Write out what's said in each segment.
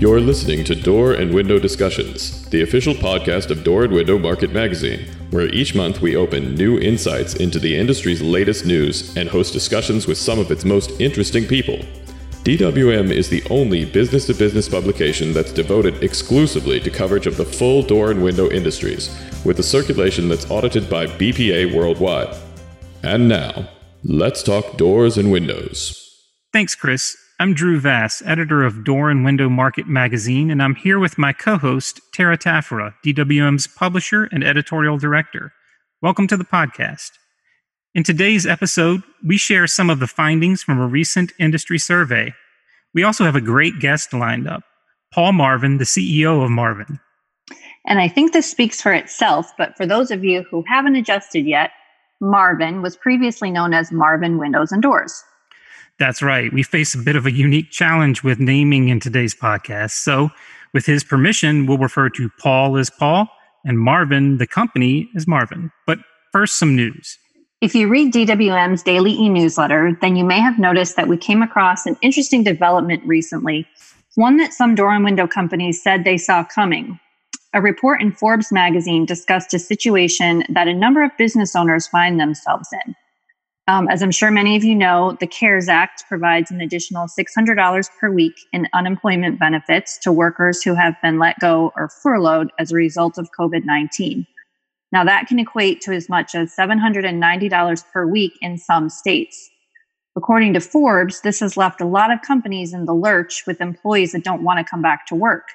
You're listening to Door and Window Discussions, the official podcast of Door and Window Market Magazine, where each month we open new insights into the industry's latest news and host discussions with some of its most interesting people. DWM is the only business to business publication that's devoted exclusively to coverage of the full door and window industries, with a circulation that's audited by BPA worldwide. And now, let's talk doors and windows. Thanks, Chris. I'm Drew Vass, editor of Door and Window Market Magazine, and I'm here with my co host, Tara Taffera, DWM's publisher and editorial director. Welcome to the podcast. In today's episode, we share some of the findings from a recent industry survey. We also have a great guest lined up Paul Marvin, the CEO of Marvin. And I think this speaks for itself, but for those of you who haven't adjusted yet, Marvin was previously known as Marvin Windows and Doors. That's right. We face a bit of a unique challenge with naming in today's podcast. So, with his permission, we'll refer to Paul as Paul and Marvin, the company, as Marvin. But first, some news. If you read DWM's daily e newsletter, then you may have noticed that we came across an interesting development recently, one that some door and window companies said they saw coming. A report in Forbes magazine discussed a situation that a number of business owners find themselves in. Um, as I'm sure many of you know, the CARES Act provides an additional $600 per week in unemployment benefits to workers who have been let go or furloughed as a result of COVID 19. Now, that can equate to as much as $790 per week in some states. According to Forbes, this has left a lot of companies in the lurch with employees that don't want to come back to work.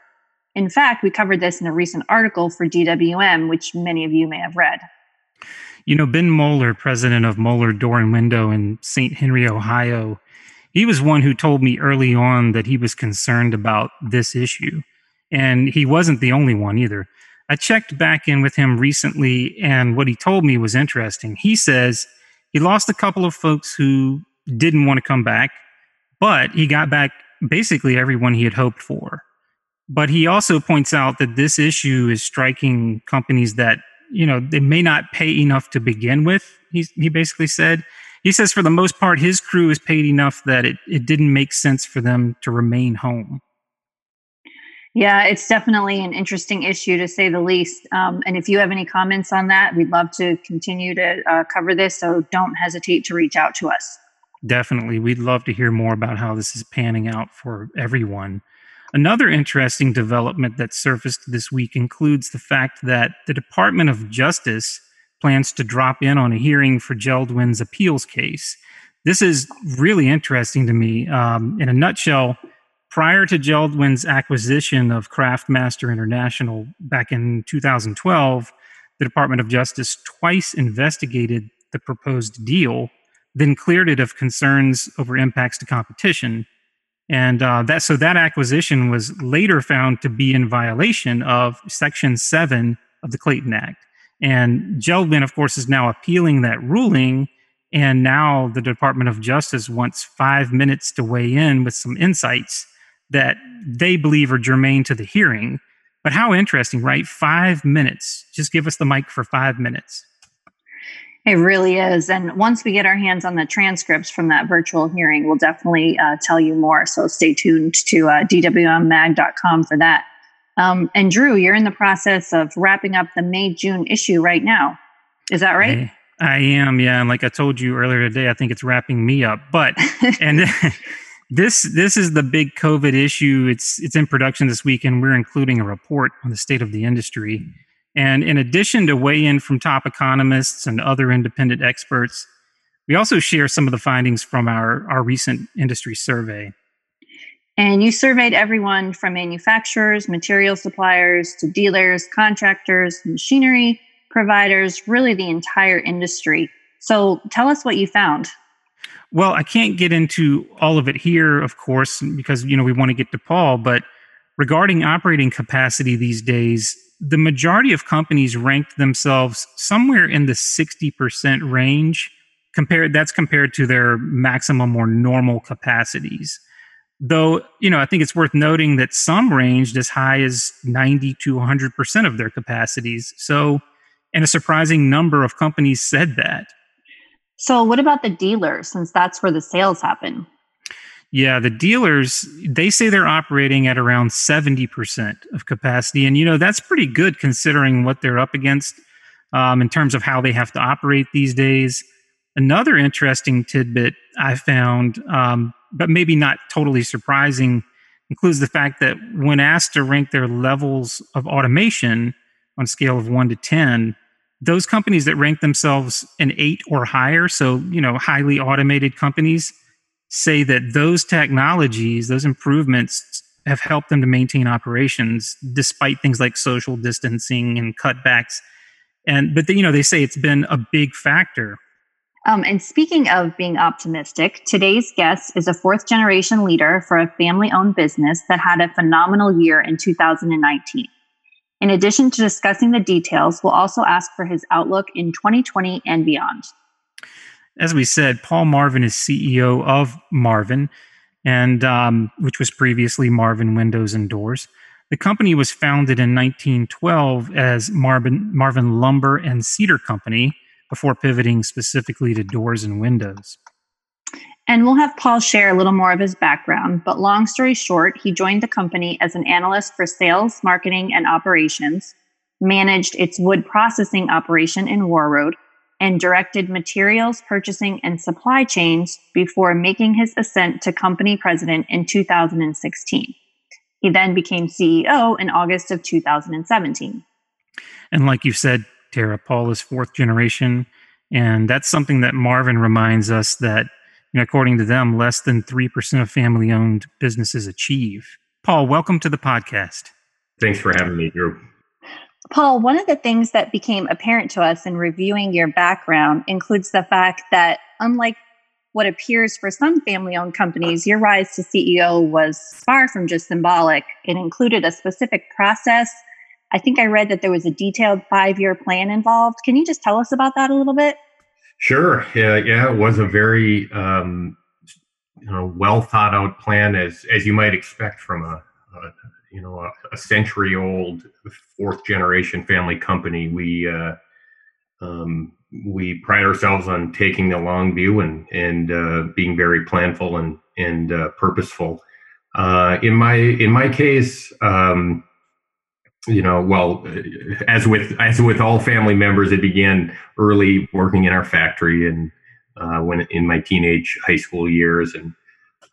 In fact, we covered this in a recent article for DWM, which many of you may have read. You know, Ben Moeller, president of Moeller Door and Window in St. Henry, Ohio, he was one who told me early on that he was concerned about this issue. And he wasn't the only one either. I checked back in with him recently, and what he told me was interesting. He says he lost a couple of folks who didn't want to come back, but he got back basically everyone he had hoped for. But he also points out that this issue is striking companies that you know, they may not pay enough to begin with. He, he basically said. He says for the most part, his crew is paid enough that it, it didn't make sense for them to remain home. Yeah, it's definitely an interesting issue to say the least. Um, and if you have any comments on that, we'd love to continue to uh, cover this. So don't hesitate to reach out to us. Definitely. We'd love to hear more about how this is panning out for everyone. Another interesting development that surfaced this week includes the fact that the Department of Justice plans to drop in on a hearing for Jeld-Wen's appeals case. This is really interesting to me. Um, in a nutshell, prior to Jeld-Wen's acquisition of Craftmaster International back in 2012, the Department of Justice twice investigated the proposed deal, then cleared it of concerns over impacts to competition. And uh, that so that acquisition was later found to be in violation of Section Seven of the Clayton Act. And Jeld-Wen, of course, is now appealing that ruling. And now the Department of Justice wants five minutes to weigh in with some insights that they believe are germane to the hearing. But how interesting, right? Five minutes. Just give us the mic for five minutes. It really is. And once we get our hands on the transcripts from that virtual hearing, we'll definitely uh, tell you more. So stay tuned to uh, dwmmag.com for that. Um, and Drew, you're in the process of wrapping up the May June issue right now. Is that right? I, I am, yeah. And like I told you earlier today, I think it's wrapping me up. But and this this is the big COVID issue. It's it's in production this week, and we're including a report on the state of the industry. And in addition to weigh in from top economists and other independent experts, we also share some of the findings from our, our recent industry survey. And you surveyed everyone from manufacturers, material suppliers to dealers, contractors, machinery providers, really the entire industry. So tell us what you found. Well, I can't get into all of it here, of course, because you know we want to get to Paul, but regarding operating capacity these days, the majority of companies ranked themselves somewhere in the 60% range compared that's compared to their maximum or normal capacities. Though you know i think it's worth noting that some ranged as high as 90 to 100% of their capacities. So and a surprising number of companies said that. So what about the dealers since that's where the sales happen Yeah, the dealers, they say they're operating at around 70% of capacity. And, you know, that's pretty good considering what they're up against um, in terms of how they have to operate these days. Another interesting tidbit I found, um, but maybe not totally surprising, includes the fact that when asked to rank their levels of automation on a scale of one to 10, those companies that rank themselves an eight or higher, so, you know, highly automated companies, say that those technologies, those improvements have helped them to maintain operations despite things like social distancing and cutbacks. And, but, the, you know, they say it's been a big factor um, and speaking of being optimistic, today's guest is a fourth generation leader for a family owned business that had a phenomenal year in 2019. In addition to discussing the details, we'll also ask for his outlook in 2020 and beyond. As we said, Paul Marvin is CEO of Marvin, and um, which was previously Marvin Windows and Doors. The company was founded in 1912 as Marvin, Marvin Lumber and Cedar Company before pivoting specifically to doors and windows. And we'll have Paul share a little more of his background. But long story short, he joined the company as an analyst for sales, marketing, and operations, managed its wood processing operation in Warroad, and directed materials purchasing and supply chains before making his ascent to company president in 2016. He then became CEO in August of 2017. And like you said, Tara. Paul is fourth generation. And that's something that Marvin reminds us that, you know, according to them, less than 3% of family owned businesses achieve. Paul, welcome to the podcast. Thanks for having me, Drew. Paul, one of the things that became apparent to us in reviewing your background includes the fact that, unlike what appears for some family owned companies, your rise to CEO was far from just symbolic. It included a specific process I think I read that there was a detailed five year plan involved. Can you just tell us about that a little bit? Sure. Yeah, yeah it was a very um, you know, well thought out plan, as as you might expect from a, a you know a, a, century old fourth generation family company. We uh, um, we pride ourselves on taking the long view and and uh, being very planful and and uh, purposeful. Uh, in my in my case. Um, you know, well, as with as with all family members, it began early working in our factory and uh, when in my teenage high school years, and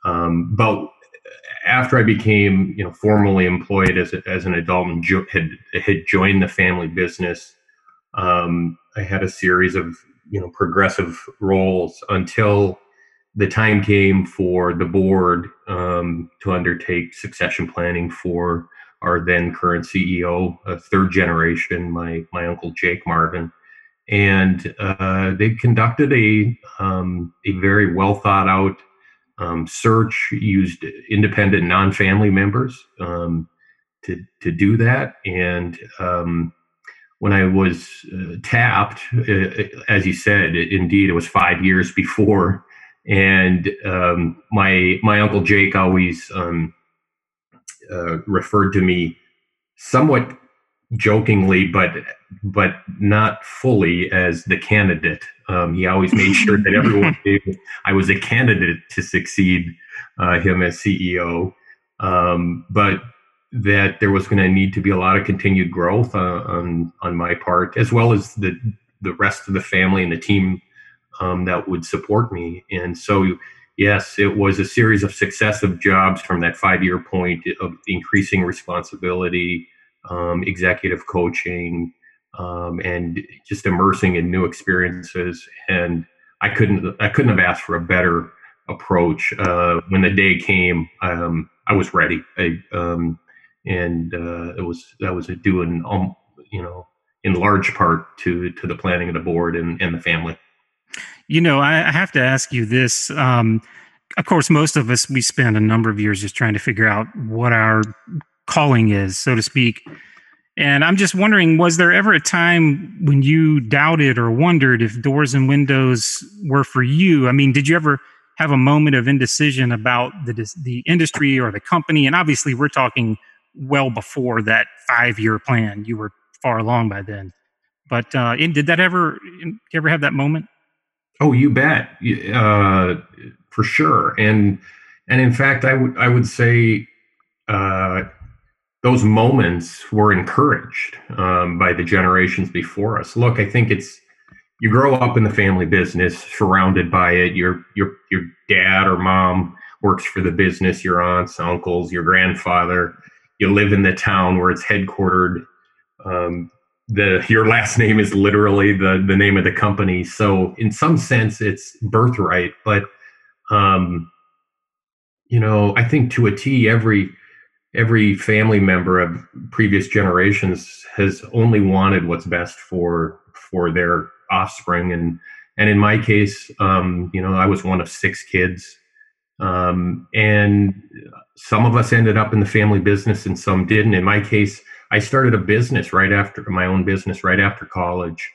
um, but after I became you know formally employed as a, as an adult and jo- had had joined the family business, um, I had a series of you know progressive roles until the time came for the board um, to undertake succession planning for our then current CEO, a third generation, my my uncle Jake Marvin, and uh, they conducted a um, a very well thought out um, search. Used independent non family members um, to to do that, and um, when I was uh, tapped, uh, as you said, it, indeed it was five years before, and um, my my uncle Jake always um, uh, referred to me somewhat jokingly, but but not fully as the candidate. Um, he always made sure that everyone knew I was a candidate to succeed uh, him as CEO, um, but that there was going to need to be a lot of continued growth uh, on on my part, as well as the the rest of the family and the team um, that would support me. And so yes, it was a series of successive jobs from that five year point of increasing responsibility, um, executive coaching, um, and just immersing in new experiences. And I couldn't I couldn't have asked for a better approach. Uh, when the day came, um, I was ready. I, um, and uh, it was that was due in um, you know in large part to to the planning of the board and, and the family. You know, I have to ask you this. Um, of course, most of us, we spend a number of years just trying to figure out what our calling is, so to speak. And I'm just wondering, was there ever a time when you doubted or wondered if doors and windows were for you? I mean, did you ever have a moment of indecision about the the industry or the company? And obviously, we're talking well before that five year plan. You were far along by then. But uh, did that ever? Did you ever have that moment? Oh, you bet, uh, for sure. And and in fact, I would I would say uh, those moments were encouraged um, by the generations before us. Look, I think it's you grow up in the family business, surrounded by it. Your your your dad or mom works for the business. Your aunts, uncles, your grandfather. You live in the town where it's headquartered. Um, the your last name is literally the the name of the company. So in some sense, it's birthright. But um, you know, I think to a T, every every family member of previous generations has only wanted what's best for for their offspring. And and in my case um, you know i was one of six kids. Um, and some of us ended up in the family business and some didn't. In my case i started a business right after my own business right after college.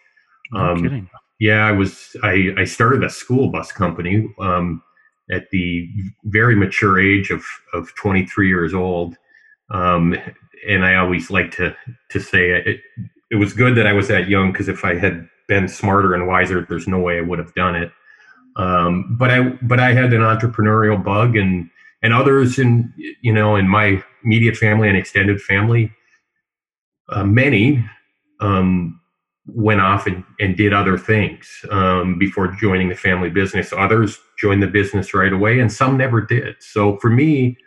No um, kidding. yeah i was i i started a school bus company um, at the very mature age of of 23 years old um, and I always like to to say it. It was good that I was that young because if I had been smarter and wiser, there's no way I would have done it. Um, but I but I had an entrepreneurial bug, and and others in you know in my immediate family and extended family, uh, many um, went off and, and did other things um, before joining the family business. Others joined the business right away, and some never did. So for me,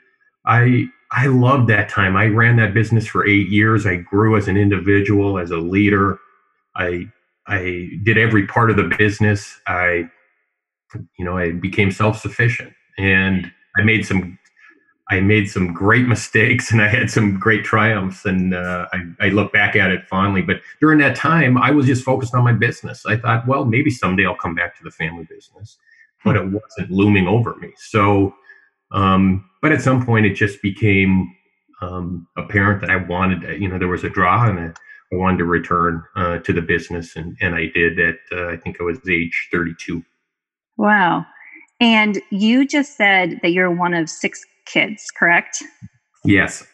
I I loved that time. I ran that business for eight years. I grew as an individual, as a leader. I I did every part of the business. I, you know, I became self sufficient, and I made some. I made some great mistakes and I had some great triumphs and uh, I, I look back at it fondly. But during that time, I was just focused on my business. I thought, well, maybe someday I'll come back to the family business, but it wasn't looming over me. So um, but at some point, it just became um, apparent that I wanted, to, you know, there was a draw and I, I wanted to return uh, to the business. And, and I did at, uh, I think I was age 32. Wow. And you just said that you're one of six kids, correct? Yes.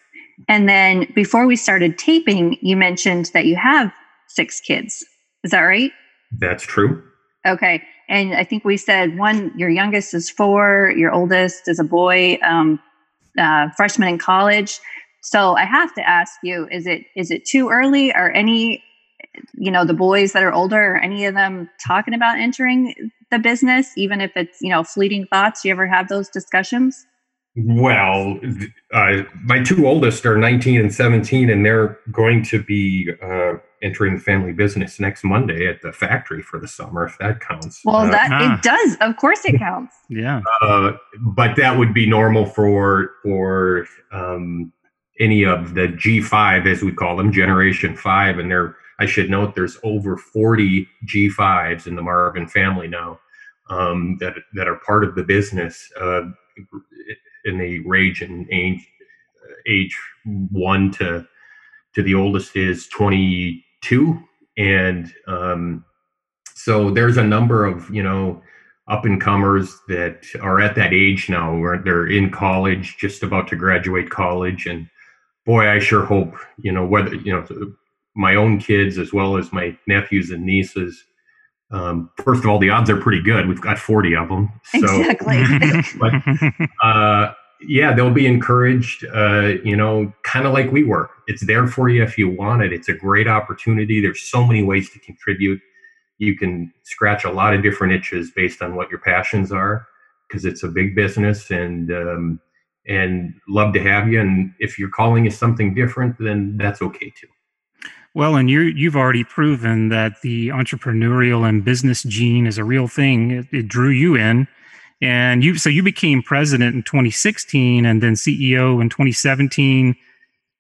And then before we started taping, you mentioned that you have six kids. Is that right? That's true. Okay. And I think we said one, your youngest is four, your oldest is a boy, um, uh, freshman in college. So I have to ask you: Is it is it too early? Are any, you know, the boys that are older, are any of them talking about entering the business, even if it's you know fleeting thoughts? You ever have those discussions? Well, uh, my two oldest are 19 and 17, and they're going to be uh, entering the family business next Monday at the factory for the summer, if that counts. Well, uh, that ah. it does. Of course, it counts. yeah. Uh, but that would be normal for for um, any of the G5, as we call them, Generation Five, and there. I should note there's over 40 G5s in the Marvin family now um, that that are part of the business uh, and they range in age age one to to the oldest is 22 and um, so there's a number of you know up and comers that are at that age now where they're in college just about to graduate college and boy i sure hope you know whether you know my own kids as well as my nephews and nieces um, first of all, the odds are pretty good. We've got 40 of them. So, exactly. but, uh, yeah, they'll be encouraged, uh, you know, kind of like we were. It's there for you if you want it. It's a great opportunity. There's so many ways to contribute. You can scratch a lot of different itches based on what your passions are because it's a big business and, um, and love to have you. And if your calling is something different, then that's okay too. Well, and you you've already proven that the entrepreneurial and business gene is a real thing. It, it, drew you in, and you so you became president in 2016, and then CEO in 2017.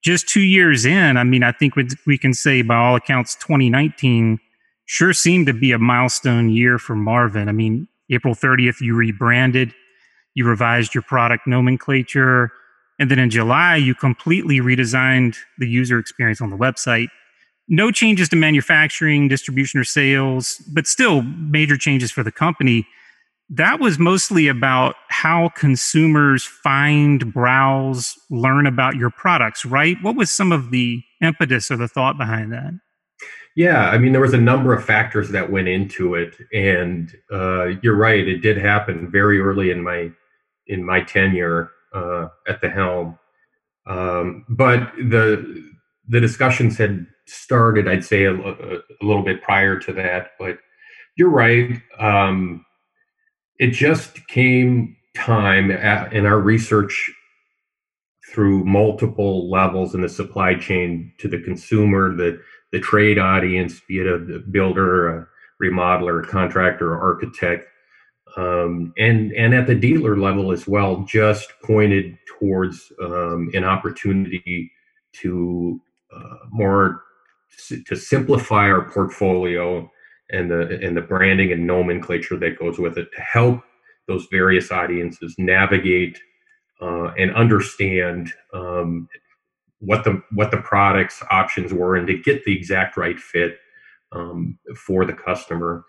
Just two years in, I mean, I think we, can say by all accounts, 2019 sure seemed to be a milestone year for Marvin. I mean, April 30th, you rebranded, you revised your product nomenclature, and then in July, you completely redesigned the user experience on the website no changes to manufacturing, distribution, or sales, but still major changes for the company. That was mostly about how consumers find, browse, learn about your products, right? What was some of the impetus or the thought behind that? Yeah, I mean, there was a number of factors that went into it, and uh, you're right. It did happen very early in my in my tenure uh, at the helm. Um, but the the discussions had started, I'd say, a, a, little bit prior to that. But you're right. Um, it just came time at, in our research through multiple levels in the supply chain to the consumer, the the trade audience, be it a builder, a remodeler, a contractor, or architect, um, and and at the dealer level as well, just pointed towards um, an opportunity to uh, more to simplify our portfolio and the and the branding and nomenclature that goes with it to help those various audiences navigate uh, and understand um, what the what the products options were and to get the exact right fit um, for the customer.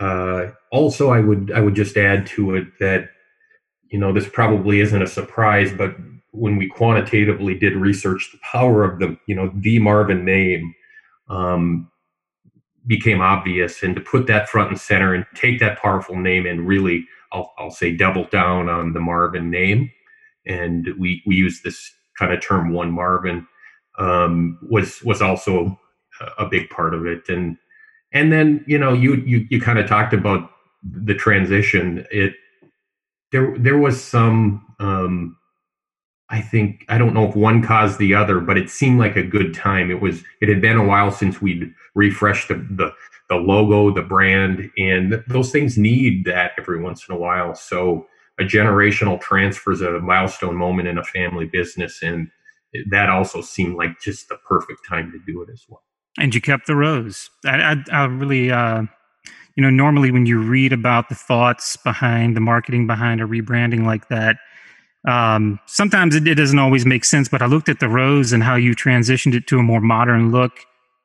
Uh, also, I would I would just add to it that you know this probably isn't a surprise, but when we quantitatively did research, the power of the you know the Marvin name um, became obvious, and to put that front and center and take that powerful name and really I'll, I'll say double down on the Marvin name, and we we use this kind of term one Marvin um, was was also a big part of it, and and then you know you you you kind of talked about the transition. It there there was some um, I think I don't know if one caused the other, but it seemed like a good time. It was it had been a while since we'd refreshed the the, the logo, the brand, and those things need that every once in a while. So a generational transfer is a milestone moment in a family business, and that also seemed like just the perfect time to do it as well. And you kept the rose. I, I, I really, uh, you know, normally when you read about the thoughts behind the marketing behind a rebranding like that, um, sometimes it, it doesn't always make sense. But I looked at the rose and how you transitioned it to a more modern look,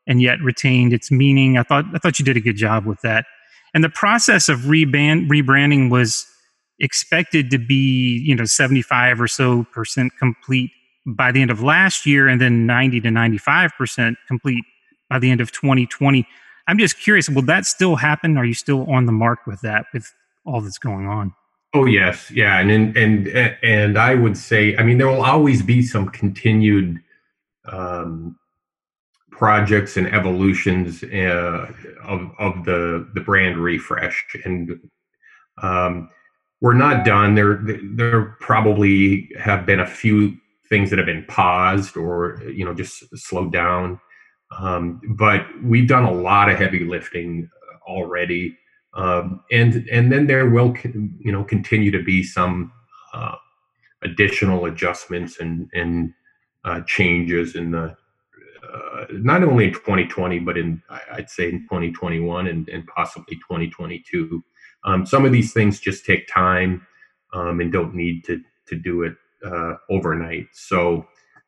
and yet retained its meaning. I thought I thought you did a good job with that. And the process of rebrand, rebranding was expected to be, you know, 75 or so percent complete by the end of last year and then 90 to 95% complete by the end of 2020. I'm just curious, will that still happen? Are you still on the mark with that with all that's going on? Oh yes, yeah, and and and I would say, I mean, there will always be some continued um, projects and evolutions uh, of of the the brand refresh, and um, we're not done. There there probably have been a few things that have been paused or you know just slowed down. Um, but we've done a lot of heavy lifting already, um, and and then there will you know continue to be some uh, additional adjustments and and uh, changes in the uh, not only in 2020 but in I'd say in 2021 and, and possibly 2022. Um, some of these things just take time um, and don't need to to do it uh, overnight. So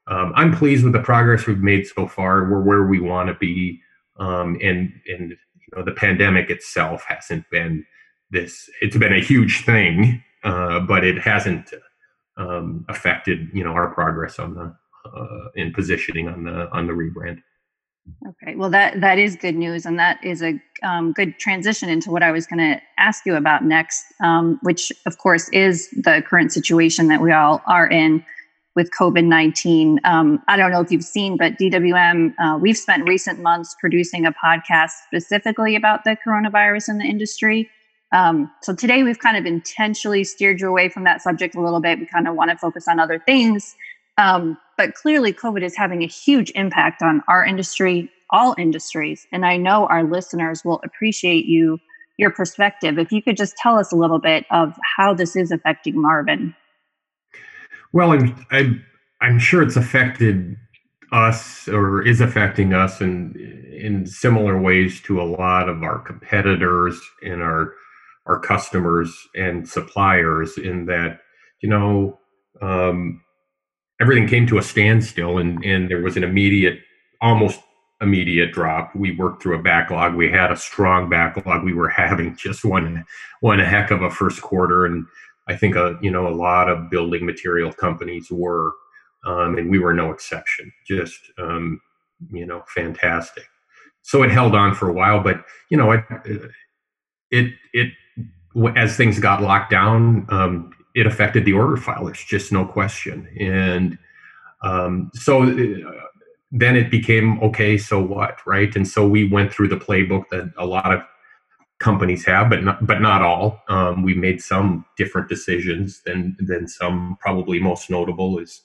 um, I'm pleased with the progress we've made so far. We're where we want to be, um, and and you know the pandemic itself hasn't been this. It's been a huge thing, uh, but it hasn't um, affected you know our progress on the uh, in positioning on the on the rebrand. Okay, well that that is good news, and that is a um, good transition into what I was going to ask you about next, um, which of course is the current situation that we all are in with COVID nineteen. Um, I don't know if you've seen, but DWM uh, we've spent recent months producing a podcast specifically about the coronavirus in the industry. Um, so today we've kind of intentionally steered you away from that subject a little bit. We kind of want to focus on other things. Um, but clearly, COVID is having a huge impact on our industry, all industries. And I know our listeners will appreciate you, your perspective. If you could just tell us a little bit of how this is affecting Marvin. Well, I'm, I'm, I'm sure it's affected us or is affecting us in in similar ways to a lot of our competitors and our our customers and suppliers in that you know um, everything came to a standstill and, and there was an immediate, almost immediate drop. We worked through a backlog. We had a strong backlog. We were having just one, one heck of a first quarter. And I think, a, uh, you know, a lot of building material companies were, um, and we were no exception, just, um, you know, fantastic. So it held on for a while, but you know, it, it, it, as things got locked down, um, it affected the order file. It's just no question. And um, so uh, then it became okay. So what, right? And so we went through the playbook that a lot of companies have, but not but not all. Um, we made some different decisions than than some. Probably most notable is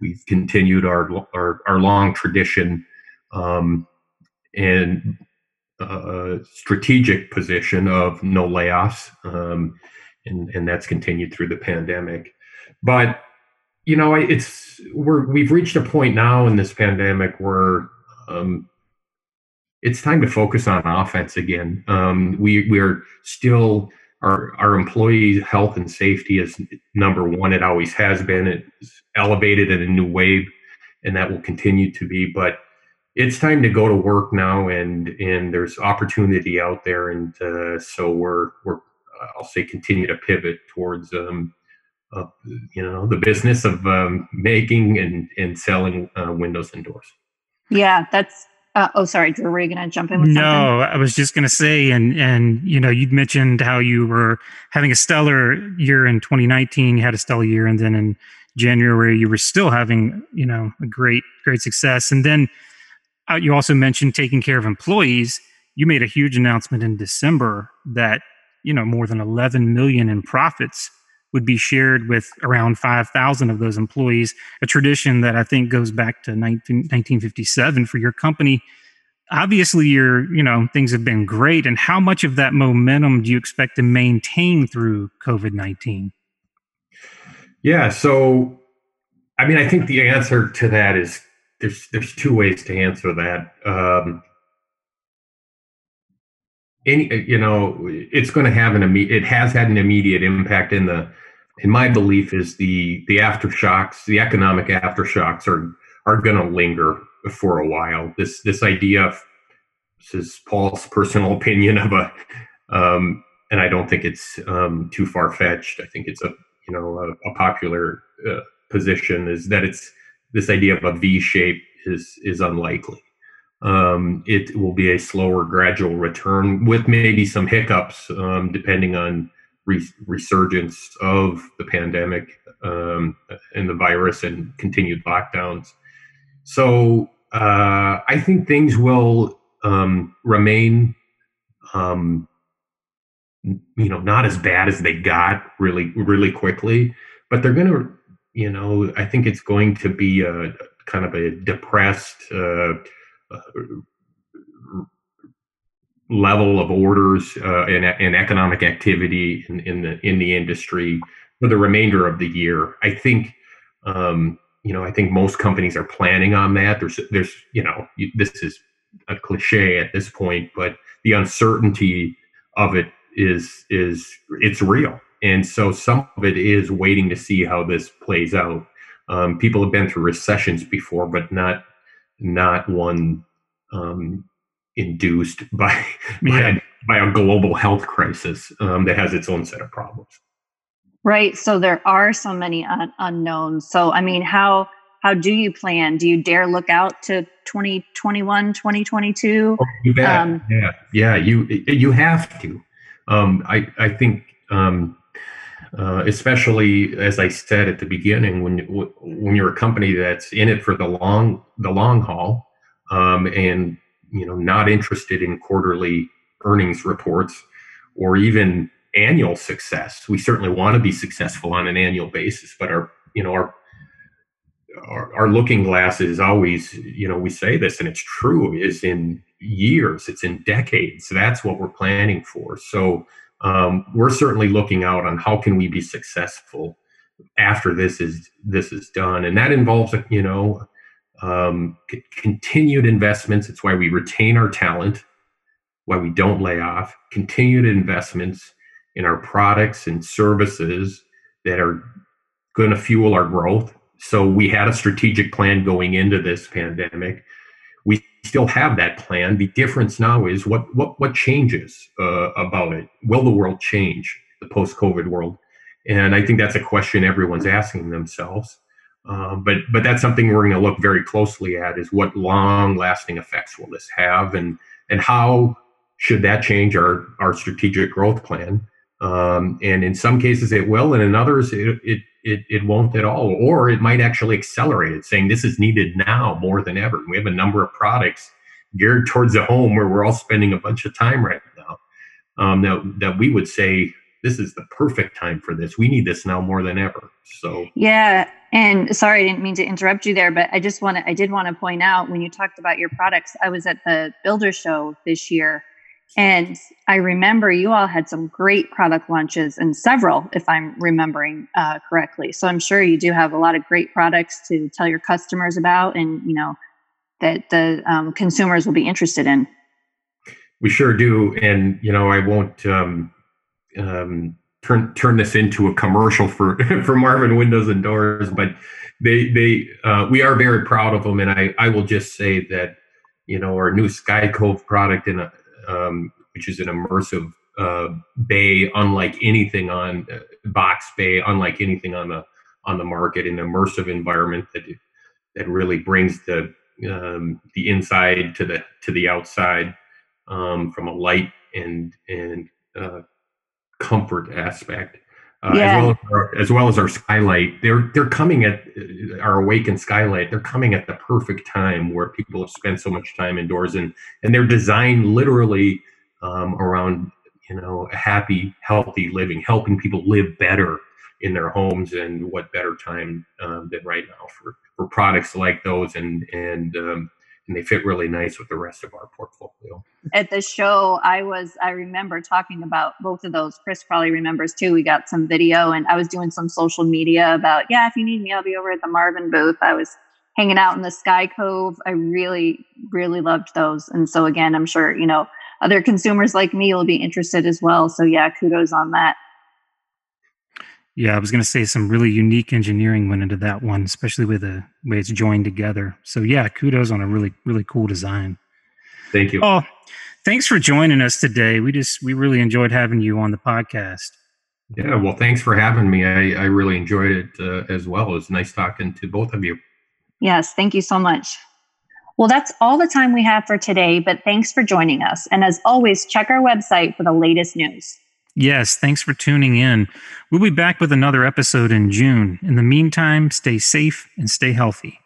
we've continued our our, our long tradition um, and uh, strategic position of no layoffs, um, and and that's continued through the pandemic. But you know, it's we're we've reached a point now in this pandemic where um, it's time to focus on offense again. Um, we we're still our our employee health and safety is number one. It always has been. It's elevated in a new wave, and that will continue to be. But it's time to go to work now, and and there's opportunity out there, and uh, so we're we're uh, I'll say continue to pivot towards um, uh, you know the business of um, making and and selling uh, windows and doors. Yeah, that's uh, oh, sorry, Drew. Were you going to jump in? With no, something? I was just going to say, and and you know, you'd mentioned how you were having a stellar year in 2019. You had a stellar year, and then in January you were still having you know a great great success. And then uh, you also mentioned taking care of employees. You made a huge announcement in December that you know more than 11 million in profits would be shared with around 5,000 of those employees, a tradition that I think goes back to 19, 1957 for your company. Obviously, your you know things have been great, and how much of that momentum do you expect to maintain through COVID nineteen? Yeah, so I mean, I think the answer to that is there's there's two ways to answer that. Um, any you know it's going to have an immediate it has had an immediate impact in the in my belief is the the aftershocks, the economic aftershocks are are going to linger for a while. This this idea of this is Paul's personal opinion of a, um, and I don't think it's um, too far fetched. I think it's a you know a, a popular uh, position is that it's this idea of a V shape is is unlikely. Um, it will be a slower, gradual return with maybe some hiccups, um, depending on re- resurgence of the pandemic um, and the virus and continued lockdowns. So uh, I think things will um, remain, um, you know, not as bad as they got really, really quickly, but they're going to, you know, I think it's going to be a kind of a depressed. Uh, uh, level of orders uh, and, and, economic activity in, in, the in the industry for the remainder of the year. I think um, you know I think most companies are planning on that. There's there's you know this is a cliche at this point, but the uncertainty of it is is it's real, and so some of it is waiting to see how this plays out. Um, people have been through recessions before, but not not one um, induced by by, a, by a global health crisis um, that has its own set of problems. Right. So there are so many un- unknowns. So I mean, how how do you plan? Do you dare look out to 2021, 2022? Oh, you bet. Um, yeah, yeah. You you have to. Um, I I think. Um, uh, especially as I said at the beginning, when when you're a company that's in it for the long the long haul, um, and you know not interested in quarterly earnings reports or even annual success. We certainly want to be successful on an annual basis, but our you know our our, our looking glass is always you know we say this and it's true is in years it's in decades. That's what we're planning for. So um, we're certainly looking out on how can we be successful after this is this is done. And that involves you know um, c- continued investments. It's why we retain our talent, why we don't lay off, continued investments in our products and services that are going to fuel our growth. So we had a strategic plan going into this pandemic. We still have that plan. The difference now is what what what changes uh, about it. Will the world change? The post-COVID world, and I think that's a question everyone's asking themselves. Um, but but that's something we're going to look very closely at is what long lasting effects will this have and and how should that change our our strategic growth plan Um, and in some cases it will, and in others it, it it it won't at all, or it might actually accelerate it, saying this is needed now more than ever. We have a number of products geared towards the home where we're all spending a bunch of time right now. Um, that that we would say this is the perfect time for this. We need this now more than ever. So yeah, and sorry, I didn't mean to interrupt you there, but I just want to I did want to point out when you talked about your products, I was at the Builder Show this year. And I remember you all had some great product launches and several, if I'm remembering uh, correctly. So I'm sure you do have a lot of great products to tell your customers about, and you know that the um, consumers will be interested in. We sure do, and you know I won't um, um, turn turn this into a commercial for for Marvin Windows and Doors, but they they uh, we are very proud of them, and I I will just say that you know our new Skycove product in a um, which is an immersive uh, bay unlike anything on uh, box bay unlike anything on the on the market an immersive environment that that really brings the um, the inside to the to the outside um, from a light and and uh, comfort aspect. Uh, yeah. as, well as, our, as well as our skylight, they're they're coming at uh, our awakened skylight. They're coming at the perfect time where people have spent so much time indoors, and and they're designed literally um, around you know a happy, healthy living, helping people live better in their homes. And what better time um, than right now for for products like those and and um, and they fit really nice with the rest of our portfolio. At the show, I was I remember talking about both of those. Chris probably remembers too. We got some video, and I was doing some social media about yeah, if you need me, I'll be over at the Marvin booth. I was hanging out in the Skycove. I really really loved those, and so again, I'm sure you know other consumers like me will be interested as well. So yeah, kudos on that. Yeah, I was going to say some really unique engineering went into that one, especially with the way it's joined together. So yeah, kudos on a really really cool design. Thank you. Oh, thanks for joining us today. We just we really enjoyed having you on the podcast. Yeah, well, thanks for having me. I, I really enjoyed it uh, as well. It was nice talking to both of you. Yes, thank you so much. Well, that's all the time we have for today, but thanks for joining us. And as always, check our website for the latest news. Yes, thanks for tuning in. We'll be back with another episode in June. In the meantime, stay safe and stay healthy.